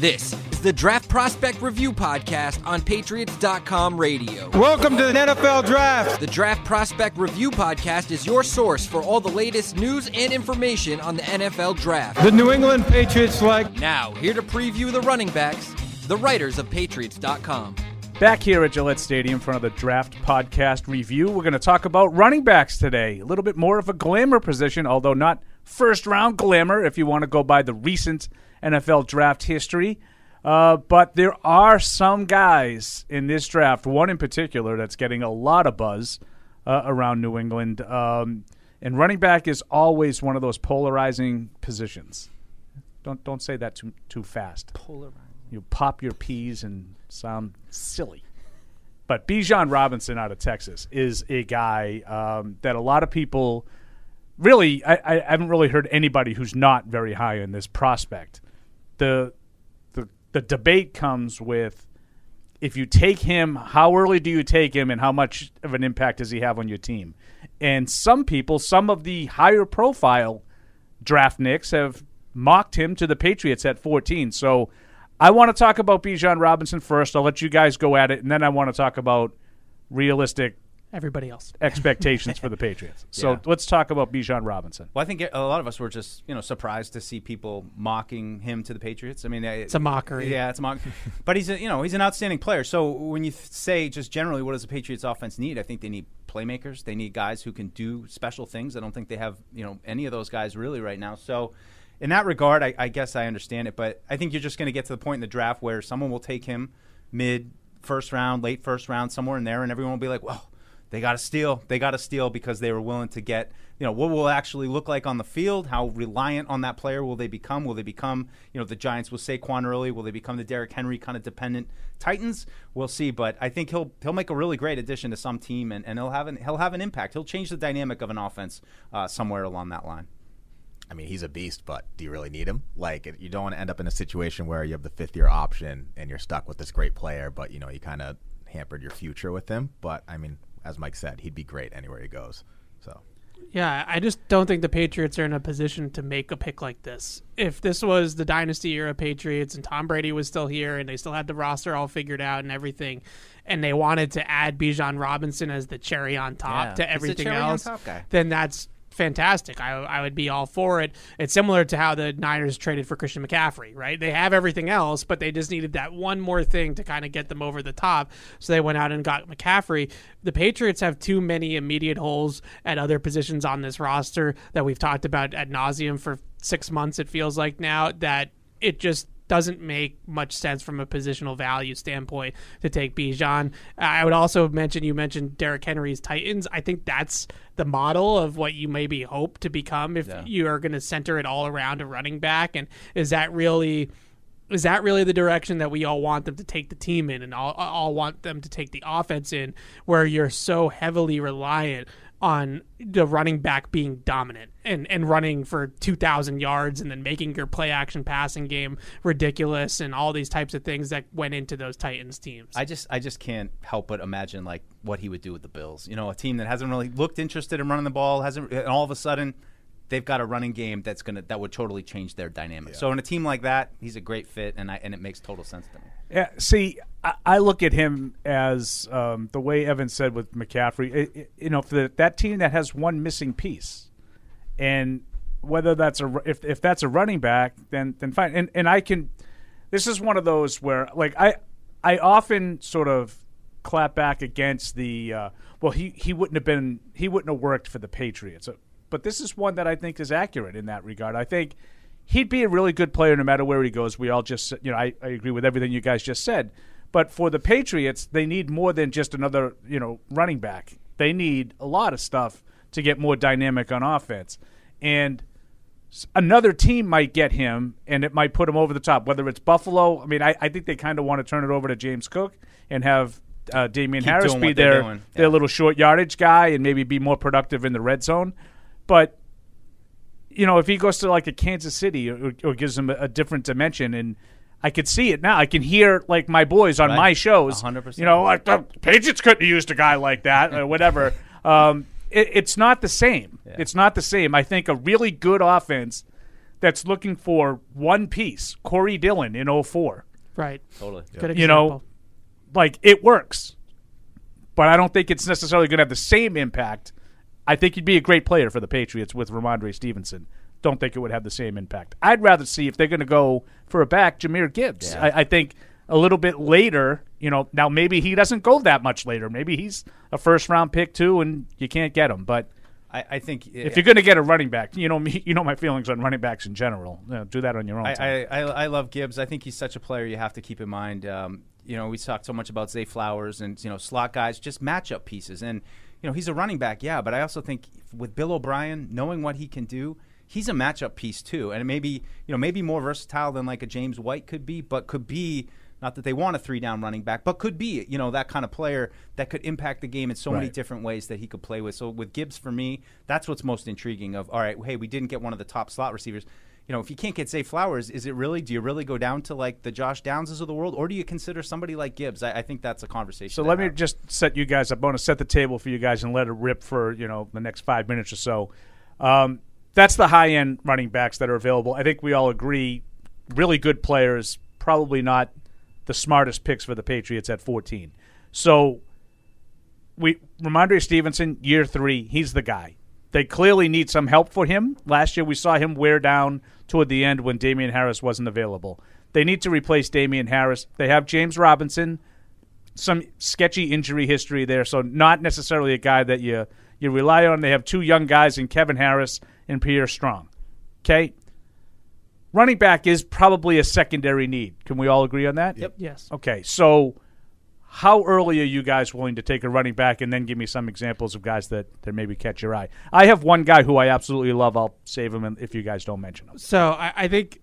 This is the Draft Prospect Review Podcast on Patriots.com radio. Welcome to the NFL Draft. The Draft Prospect Review Podcast is your source for all the latest news and information on the NFL Draft. The New England Patriots like. Now, here to preview the running backs, the writers of Patriots.com. Back here at Gillette Stadium in front of the Draft Podcast Review, we're going to talk about running backs today. A little bit more of a glamour position, although not first round glamour if you want to go by the recent NFL draft history. Uh, but there are some guys in this draft, one in particular, that's getting a lot of buzz uh, around New England. Um, and running back is always one of those polarizing positions. Don't don't say that too too fast. Polarizing. You pop your peas and sound silly. But Bijan Robinson out of Texas is a guy um, that a lot of people really, I, I haven't really heard anybody who's not very high in this prospect the the the debate comes with if you take him, how early do you take him, and how much of an impact does he have on your team? And some people, some of the higher profile draft nicks have mocked him to the Patriots at 14. So I want to talk about Bijan Robinson first. I'll let you guys go at it, and then I want to talk about realistic everybody else expectations for the Patriots. So Yeah. let's talk about Bijan Robinson. Well, I think a lot of us were just you know surprised to see people mocking him to the Patriots. I mean, It's a mockery. Yeah, it's a mockery. but he's a, you know he's an outstanding player. So when you th- say just generally what does the Patriots offense need, I think they need playmakers. They need guys who can do special things. I don't think they have you know any of those guys really right now. So. In that regard, I, I guess I understand it, but I think you're just going to get to the point in the draft where someone will take him mid first round, late first round, somewhere in there, and everyone will be like, "Well, they got to steal. They got to steal because they were willing to get, you know, what will actually look like on the field? How reliant on that player will they become? Will they become, you know, the Giants with Saquon early? Will they become the Derrick Henry kind of dependent Titans? We'll see. But I think he'll he'll make a really great addition to some team, and, and he'll have an he'll have an impact. He'll change the dynamic of an offense uh, somewhere along that line. I mean, he's a beast, but do you really need him? Like, you don't want to end up in a situation where you have the fifth year option and you're stuck with this great player, but you know you kind of hampered your future with him. But I mean, as Mike said, he'd be great anywhere he goes. So Yeah, I just don't think the Patriots are in a position to make a pick like this. If this was the dynasty era Patriots and Tom Brady was still here and they still had the roster all figured out and everything, and they wanted to add Bijan Robinson as the cherry on top Yeah, to everything else, top guy. then that's fantastic. I, I would be all for it. It's similar to how the Niners traded for Christian McCaffrey, right? They have everything else, but they just needed that one more thing to kind of get them over the top. So they went out and got McCaffrey. The Patriots have too many immediate holes at other positions on this roster that we've talked about ad nauseum for six months, it feels like now, that it just doesn't make much sense from a positional value standpoint to take Bijan. I would also mention you mentioned Derrick Henry's Titans. I think that's the model of what you maybe hope to become if you are going to center it all around a running back. And is that really? Is that really the direction that we all want them to take the team in, and all, all want them to take the offense in, where you're so heavily reliant on the running back being dominant and, and running for 2,000 yards and then making your play action passing game ridiculous and all these types of things that went into those Titans teams. I just I just can't help but imagine like what he would do with the Bills. You know, a team that hasn't really looked interested in running the ball, hasn't and all of a sudden they've got a running game that's gonna that would totally change their dynamic. So in a team like that, he's a great fit, and I and it makes total sense to me. Yeah, see, I, I look at him as um, the way Evan said with McCaffrey. It, it- you know, for the, that team that has one missing piece, and whether that's a if if that's a running back, then then fine. And and I can. This is one of those where like I I often sort of clap back against the uh, well he he wouldn't have been he wouldn't have worked for the Patriots. But this is one that I think is accurate in that regard. I think he'd be a really good player no matter where he goes. We all just, you know, I, I agree with everything you guys just said. But for the Patriots, they need more than just another, you know, running back. They need a lot of stuff to get more dynamic on offense. And another team might get him, and it might put him over the top. Whether it's Buffalo, I mean, I, I think they kind of want to turn it over to James Cook and have uh, Damien Keep Harris be their doing. their little short yardage guy and maybe be more productive in the red zone. But you know, if he goes to like a Kansas City or, or gives him a, a different dimension, and I could see it now. I can hear like my boys on Right. my shows. 100%. You know, like the Patriots couldn't have used a guy like that or whatever. um, it, it's not the same. It's not the same. I think a really good offense that's looking for one piece, Corey Dillon in 04. Right. Totally. Good You know, like it works, but I don't think it's necessarily going to have the same impact. I think he'd be a great player for the Patriots with Rhamondre Stevenson. Don't think it would have the same impact. I'd rather see if they're going to go for a back, Jahmyr Gibbs. Yeah. I, I think a little bit later, you know, now maybe he doesn't go that much later. Maybe he's a first round pick too, and you can't get him. But I, I think if you're going to get a running back, you know me, you know my feelings on running backs in general. You know, do that on your own. I, time. I, I, I love Gibbs. I think he's such a player you have to keep in mind. Um, you know, we talked so much about Zay Flowers and you know slot guys, just matchup pieces. And you know, he's a running back, yeah, but I also think with Bill O'Brien, knowing what he can do, he's a matchup piece too. And maybe you know maybe more versatile than like a James White could be, but could be. Not that they want a three down running back, but could be, you know, that kind of player that could impact the game in so many different ways that he could play with. So with Gibbs, for me, that's what's most intriguing. Of all right, hey, we didn't get one of the top slot receivers you know, if you can't get Zay Flowers, is it really? Do you really go down to like the Josh Downses of the world, or do you consider somebody like Gibbs? I, I think that's a conversation. So let me just set you guys up. I want to set the table for you guys and let it rip for you know the next five minutes or so. Um, that's the high end running backs that are available. I think we all agree, really good players. Probably not the smartest picks for the Patriots at 14. So we Rhamondre Stevenson, year three, he's the guy. They clearly need some help for him. Last year we saw him wear down toward the end when Damien Harris wasn't available. They need to replace Damien Harris. They have James Robinson, some sketchy injury history there, so not necessarily a guy that you you rely on. They have two young guys in Kevin Harris and Pierre Strong. Okay? Running back is probably a secondary need. Can we all agree on that? Yep. Yes. Okay, so how early are you guys willing to take a running back and then give me some examples of guys that, that maybe catch your eye? I have one guy who I absolutely love. I'll save him if you guys don't mention him. So I, I think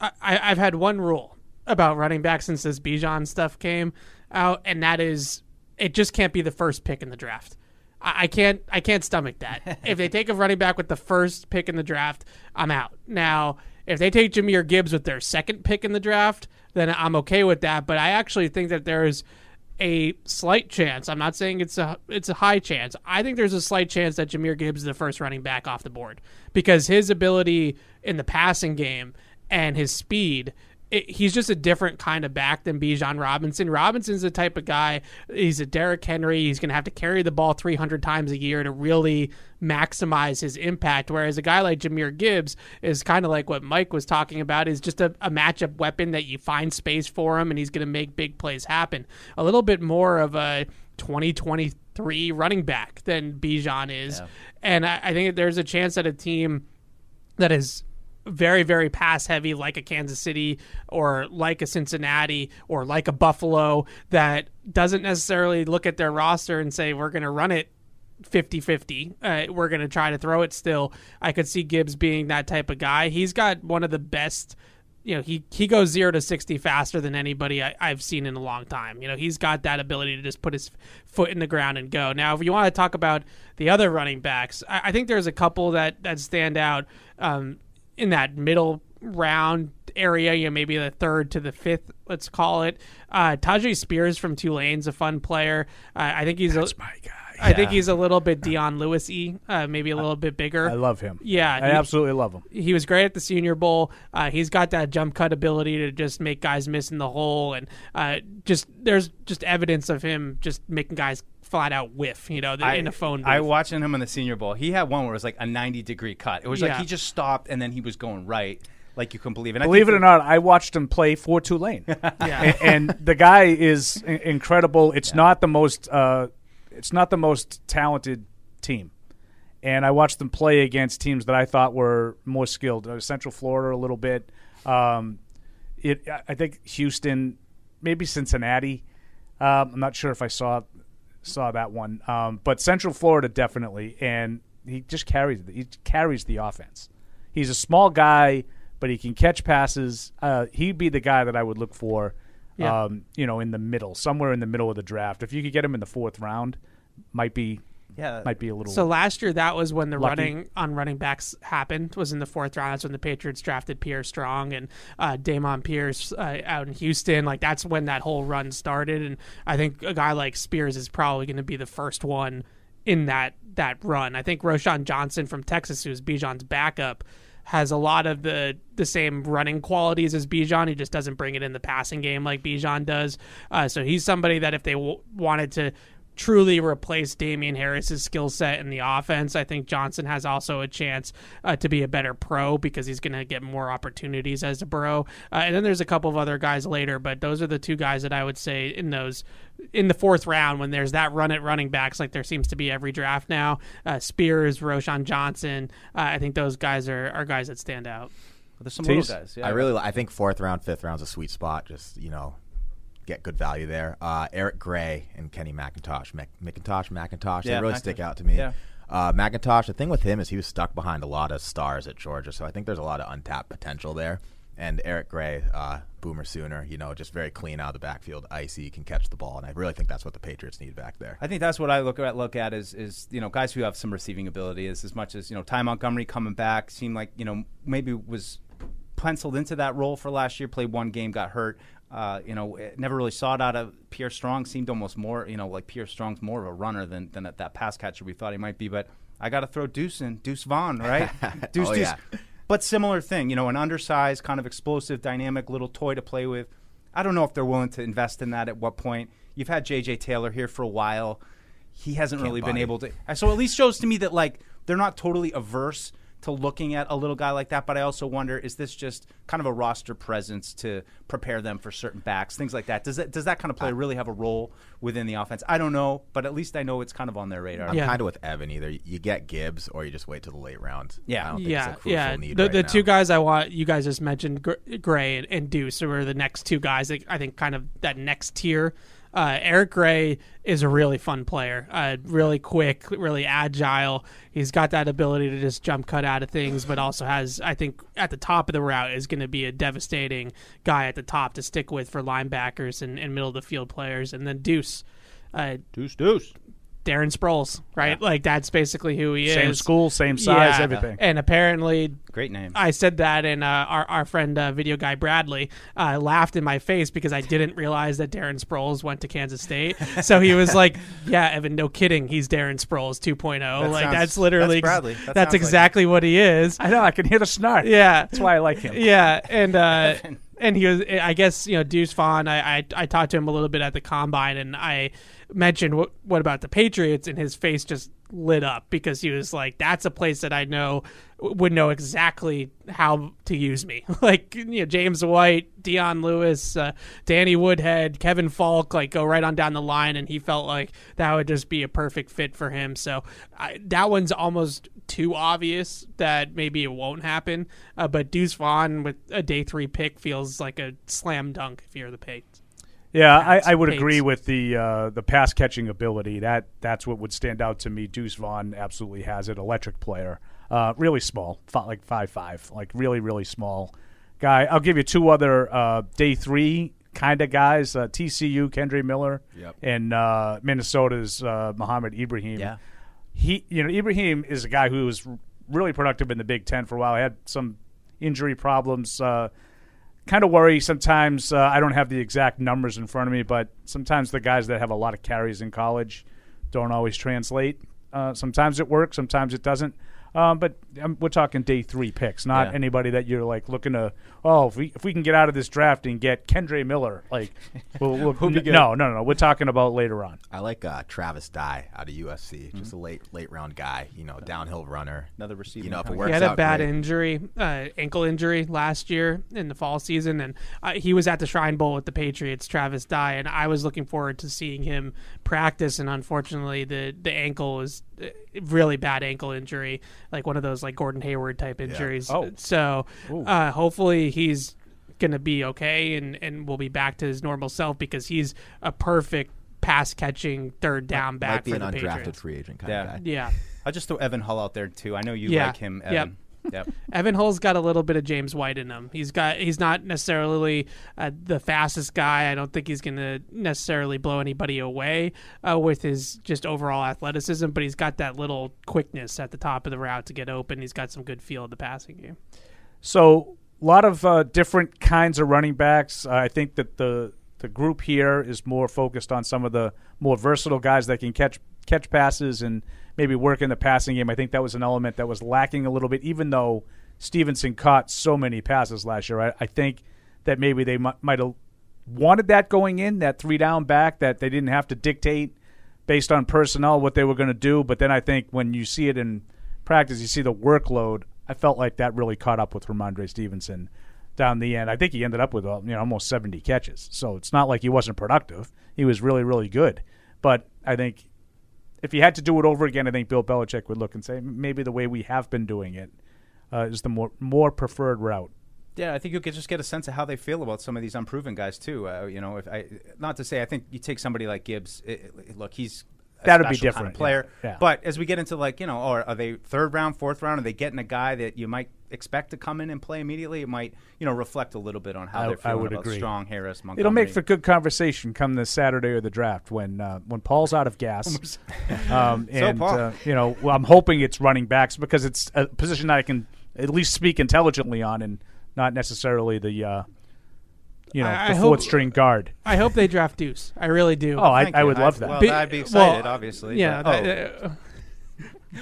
I, I- I've had one rule about running back since this Bijan stuff came out, and that is it just can't be the first pick in the draft. I, I can't I can't stomach that. if they take a running back with the first pick in the draft, I'm out. Now, if they take Jahmyr Gibbs with their second pick in the draft, then I'm okay with that. But I actually think that there's a slight chance. I'm not saying it's a it's a high chance. I think there's a slight chance that Jahmyr Gibbs is the first running back off the board because his ability in the passing game and his speed. It, he's just a different kind of back than Bijan Robinson. Robinson's the type of guy. He's a Derrick Henry. He's going to have to carry the ball 300 times a year to really maximize his impact. Whereas a guy like Jahmyr Gibbs is kind of like what Mike was talking about. Is just a, a matchup weapon that you find space for him, and he's going to make big plays happen. A little bit more of a 2023 running back than Bijan is, and I, I think that there's a chance that a team that is very very pass heavy like a Kansas City or like a Cincinnati or like a Buffalo that doesn't necessarily look at their roster and say we're going to run it 50-50 uh, we're going to try to throw it still. I could see Gibbs being that type of guy. He's got one of the best you know he he goes 0 to 60 faster than anybody I, I've seen in a long time. You know he's got that ability to just put his foot in the ground and go. Now if you want to talk about the other running backs I, I think there's a couple that that stand out. Um, in that middle round area, you know, maybe the third to the fifth, let's call it. Uh, Tyjae Spears from Tulane's a fun player. Uh, I think he's That's a, my guy. I think he's a little bit Dion Lewis y, uh, maybe a little bit bigger. I love him. Yeah, I he- absolutely love him. he was great at the Senior Bowl. Uh, he's got that jump cut ability to just make guys miss in the hole, and uh, just there's just evidence of him just making guys flat out whiff. You know, in a phone. Booth. I watching him in the Senior Bowl. He had one where it was like a 90 degree cut. It was Yeah. like he just stopped and then he was going right, like you couldn't believe. And I Believe it think or not, I watched him play for Tulane, yeah. and, and the guy is i- incredible. It's not the most, uh, it's not the most talented team, and I watched them play against teams that I thought were more skilled. Uh, Central Florida a little bit. Um, it, I- I think Houston, maybe Cincinnati. Um, I'm not sure if I saw saw that one, um, but Central Florida definitely, and he just carries the, he carries the offense. He's a small guy, but he can catch passes. Uh, he'd be the guy that I would look for. Yeah. Um, you know, in the middle, somewhere in the middle of the draft. If you could get him in the fourth round, might be Yeah. might be a little. So last year, that was when the Lucky. running on running backs happened. Was in the fourth round. That's when the Patriots drafted Pierre Strong and uh, Dameon Pierce uh, out in Houston. Like that's when that whole run started. And I think a guy like Spears is probably going to be the first one in that that run. I think Roschon Johnson from Texas, who's Bijan's backup. has a lot of the the same running qualities as Bijan. He just doesn't bring it in the passing game like Bijan does. Uh, so he's somebody that if they w- wanted to truly replace Damien Harris's skill set in the offense. I think Johnson has also a chance uh, to be a better pro because he's going to get more opportunities as a pro. Uh, and then there's a couple of other guys later, but those are the two guys that I would say in those in the fourth round when there's that run at running backs like there seems to be every draft now. Uh, Spears, Roschon Johnson. Uh, I think those guys are, are guys that stand out. There's some Tease? little guys. Yeah. I really, I think fourth round, fifth round's a sweet spot. Just you know, get good value there. Uh, Eric Gray and Kenny McIntosh, Mc, McIntosh, McIntosh, Yeah, they really McIntosh. stick out to me. Yeah. Uh, McIntosh, the thing with him is he was stuck behind a lot of stars at Georgia, so I think there's a lot of untapped potential there. And Eric Gray, uh, Boomer Sooner, you know, just very clean out of the backfield, icy, can catch the ball, and I really think that's what the Patriots need back there. I think that's what I look at. Look at is is you know guys who have some receiving ability. Is as much as you know Ty Montgomery coming back seemed like you know maybe was penciled into that role for last year. Played one game, got hurt. Uh, you know, eh, never really saw it out of Pierre Strong. Seemed almost more you know like Pierre Strong's more of a runner than than that, that pass catcher we thought he might be. But I got to throw Deuce in Deuce Vaughn, right? Deuce Oh, Deuce. yeah. But similar thing, you know, an undersized, kind of explosive, dynamic little toy to play with. I don't know if they're willing to invest in that at what point. You've had J.J. Taylor here for a while. He hasn't Can't really been able to. So at least shows to me that like they're not totally averse to looking at a little guy like that. But I also wonder, is this just kind of a roster presence to prepare them for certain backs, things like that? Does that does that kind of player really have a role within the offense? I don't know, but at least I know it's kind of on their radar. I'm Yeah. kind of with Evan. Either you get Gibbs or you just wait till the late round. Yeah. I don't think yeah, it's a crucial yeah. need The, right the now. two guys I want, you guys just mentioned, Gray and, and Deuce, who are the next two guys. That I think kind of that next tier. Uh, Eric Gray is a really fun player, uh, really quick, really agile. He's got that ability to just jump cut out of things, but also has, I think, at the top of the route is going to be a devastating guy at the top to stick with for linebackers and, and middle of the field players. And then Deuce, uh, Deuce, Deuce. Darren Sproles, right? Like that's basically who he Same is. Same school, same size, Yeah. everything. And apparently, Great name. I said that, and uh, our our friend uh, video guy Bradley uh, laughed in my face because I didn't realize that Darren Sproles went to Kansas State. So he was like, "Yeah, Evan, no kidding, he's Darren Sproles 2.0. That like sounds- that's literally that's Bradley. That that's sounds like- exactly what he is. I know. I can hear the snort. Yeah, That's why I like him. yeah, and uh, and he was. I guess you know Deuce Vaughn. I, I I talked to him a little bit at the combine, and I mentioned what what about the Patriots, and his face just lit up because he was like, "That's a place that I know would know exactly how to use me." like you know James White, Dion Lewis, uh, Danny Woodhead, Kevin Faulk, like go right on down the line, and he felt like that would just be a perfect fit for him. So I, that one's almost too obvious that maybe it won't happen. Uh, but Deuce Vaughn with a day three pick feels like a slam dunk if you're the Patriots. Yeah, I, I would Pates. agree with the uh, the pass catching ability. That that's what would stand out to me. Deuce Vaughn absolutely has it. Electric player, uh, really small, like five five, like really really small guy. I'll give you two other uh, day three kind of guys: uh, TCU, Kendre Miller, Yep. and uh, Minnesota's uh, Mohamed Ibrahim. Yeah. he you know Ibrahim is a guy who was really productive in the Big Ten for a while. had some injury problems. Kind of worry sometimes. Uh, I don't have the exact numbers in front of me, but sometimes the guys that have a lot of carries in college don't always translate. Uh, sometimes it works, sometimes it doesn't. Um, but um, we're talking day three picks, not Yeah. anybody that you're like looking to. Oh, if we if we can get out of this draft and get Kendre Miller, like, we'll, we'll, Who'd be good? no, no, no. We're talking about later on. I like uh, Travis Dye out of USC, just a late late round guy. You know, downhill runner. Another receiver. You know, if it He works He had a out bad great. injury, uh, ankle injury last year in the fall season, and uh, he was at the Shrine Bowl with the Patriots, Travis Dye, and I was looking forward to seeing him practice. And unfortunately, the the ankle was uh, really bad ankle injury, like one of those like Gordon Hayward type injuries. Oh. So uh, hopefully he's gonna be okay and and will be back to his normal self because he's a perfect pass catching third down back Might be for an the undrafted Patriots. free agent kind Yeah. of guy. Yeah. I'll just throw Evan Hull out there too. I know you Yeah. like him, Yep. Evan. Yep. Evan Hull's got a little bit of James White in him. He's got he's not necessarily uh, the fastest guy. I don't think he's going to necessarily blow anybody away uh, with his just overall athleticism, but he's got that little quickness at the top of the route to get open. He's got some good feel of the passing game. So a lot of uh, different kinds of running backs. Uh, I think that the the group here is more focused on some of the more versatile guys that can catch catch passes and maybe work in the passing game. I think that was an element that was lacking a little bit, even though Stevenson caught so many passes last year. I, I think that maybe they might, might have wanted that going in, that three down back, that they didn't have to dictate based on personnel what they were going to do. But then I think when you see it in practice, you see the workload. I felt like that really caught up with Rhamondre Stevenson down the end. I think he ended up with uh, you know almost 70 catches. So it's not like he wasn't productive. He was really really good. But I think if he had to do it over again, I think Bill Belichick would look and say maybe the way we have been doing it uh, is the more more preferred route. Yeah, I think you could just get a sense of how they feel about some of these unproven guys too. Uh, you know, if I not to say I think you take somebody like Gibbs. It, it, look, he's a That'd be special kind of different, player. yeah. Yeah. But as we get into like you know, or are they third round, fourth round? Are they getting a guy that you might expect to come in and play immediately? It might you know reflect a little bit on how I- they're I would about agree. Strong, Harris, Montgomery. It'll make for good conversation come this Saturday or the draft when uh, when Paul's out of gas. um, and Paul. uh, you know, well, I'm hoping it's running backs because it's a position that I can at least speak intelligently on, and not necessarily the uh, you know I- the I fourth hope- string guard. I hope they draft Deuce. I really do. Oh, I, I would love that. Well, Be- I'd be excited, well, obviously. Yeah. but- that- uh, oh.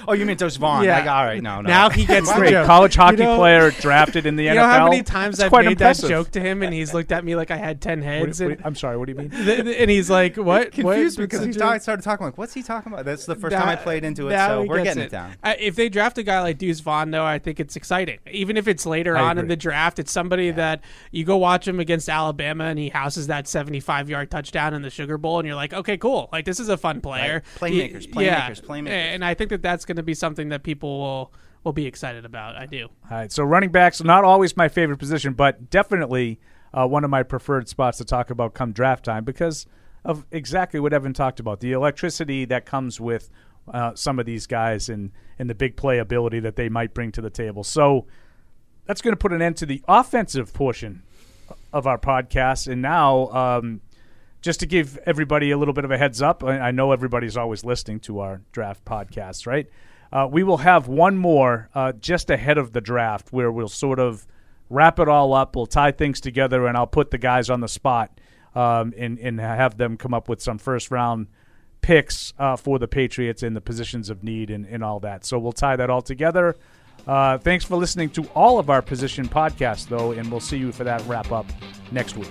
Oh, you mean Dose Vaughn? Yeah. Like, all right, no, no. Now he gets the Great joke. college hockey You know- player drafted in the You NFL. know how many times It's I've quite made impressive. that joke to him, and he's looked at me like I had ten What- heads, what- and, I'm sorry. What do you mean? th- th- and he's like, "What?" confused what? because he What's the joke? started talking like, what's he talking about? That's the first time I That- played into it, now so he we're gets getting it, down. Uh, if they draft a guy like Deuce Vaughn, though, I think it's exciting. Even if it's later I on in agree. the draft, it's somebody that you go watch him against Alabama and he houses that 75 yard touchdown in the Sugar Bowl, and you're like, okay, cool. Like, this is a fun player. Right. Playmakers, Y- playmakers, playmakers. And I think that that's going to be something that people will, will be excited about. I do. All right, so running backs not always my favorite position, but definitely uh, one of my preferred spots to talk about come draft time because of exactly what Evan talked about the electricity that comes with uh, some of these guys and and the big playability that they might bring to the table. So that's going to put an end to the offensive portion of our podcast, and now. Um, just to give everybody a little bit of a heads up, I know everybody's always listening to our draft podcasts, right? Uh, we will have one more uh, just ahead of the draft where we'll sort of wrap it all up. We'll tie things together, and I'll put the guys on the spot um, and, and have them come up with some first round picks uh, for the Patriots in the positions of need and, and all that. So we'll tie that all together. Uh, thanks for listening to all of our position podcasts, though, and we'll see you for that wrap up next week.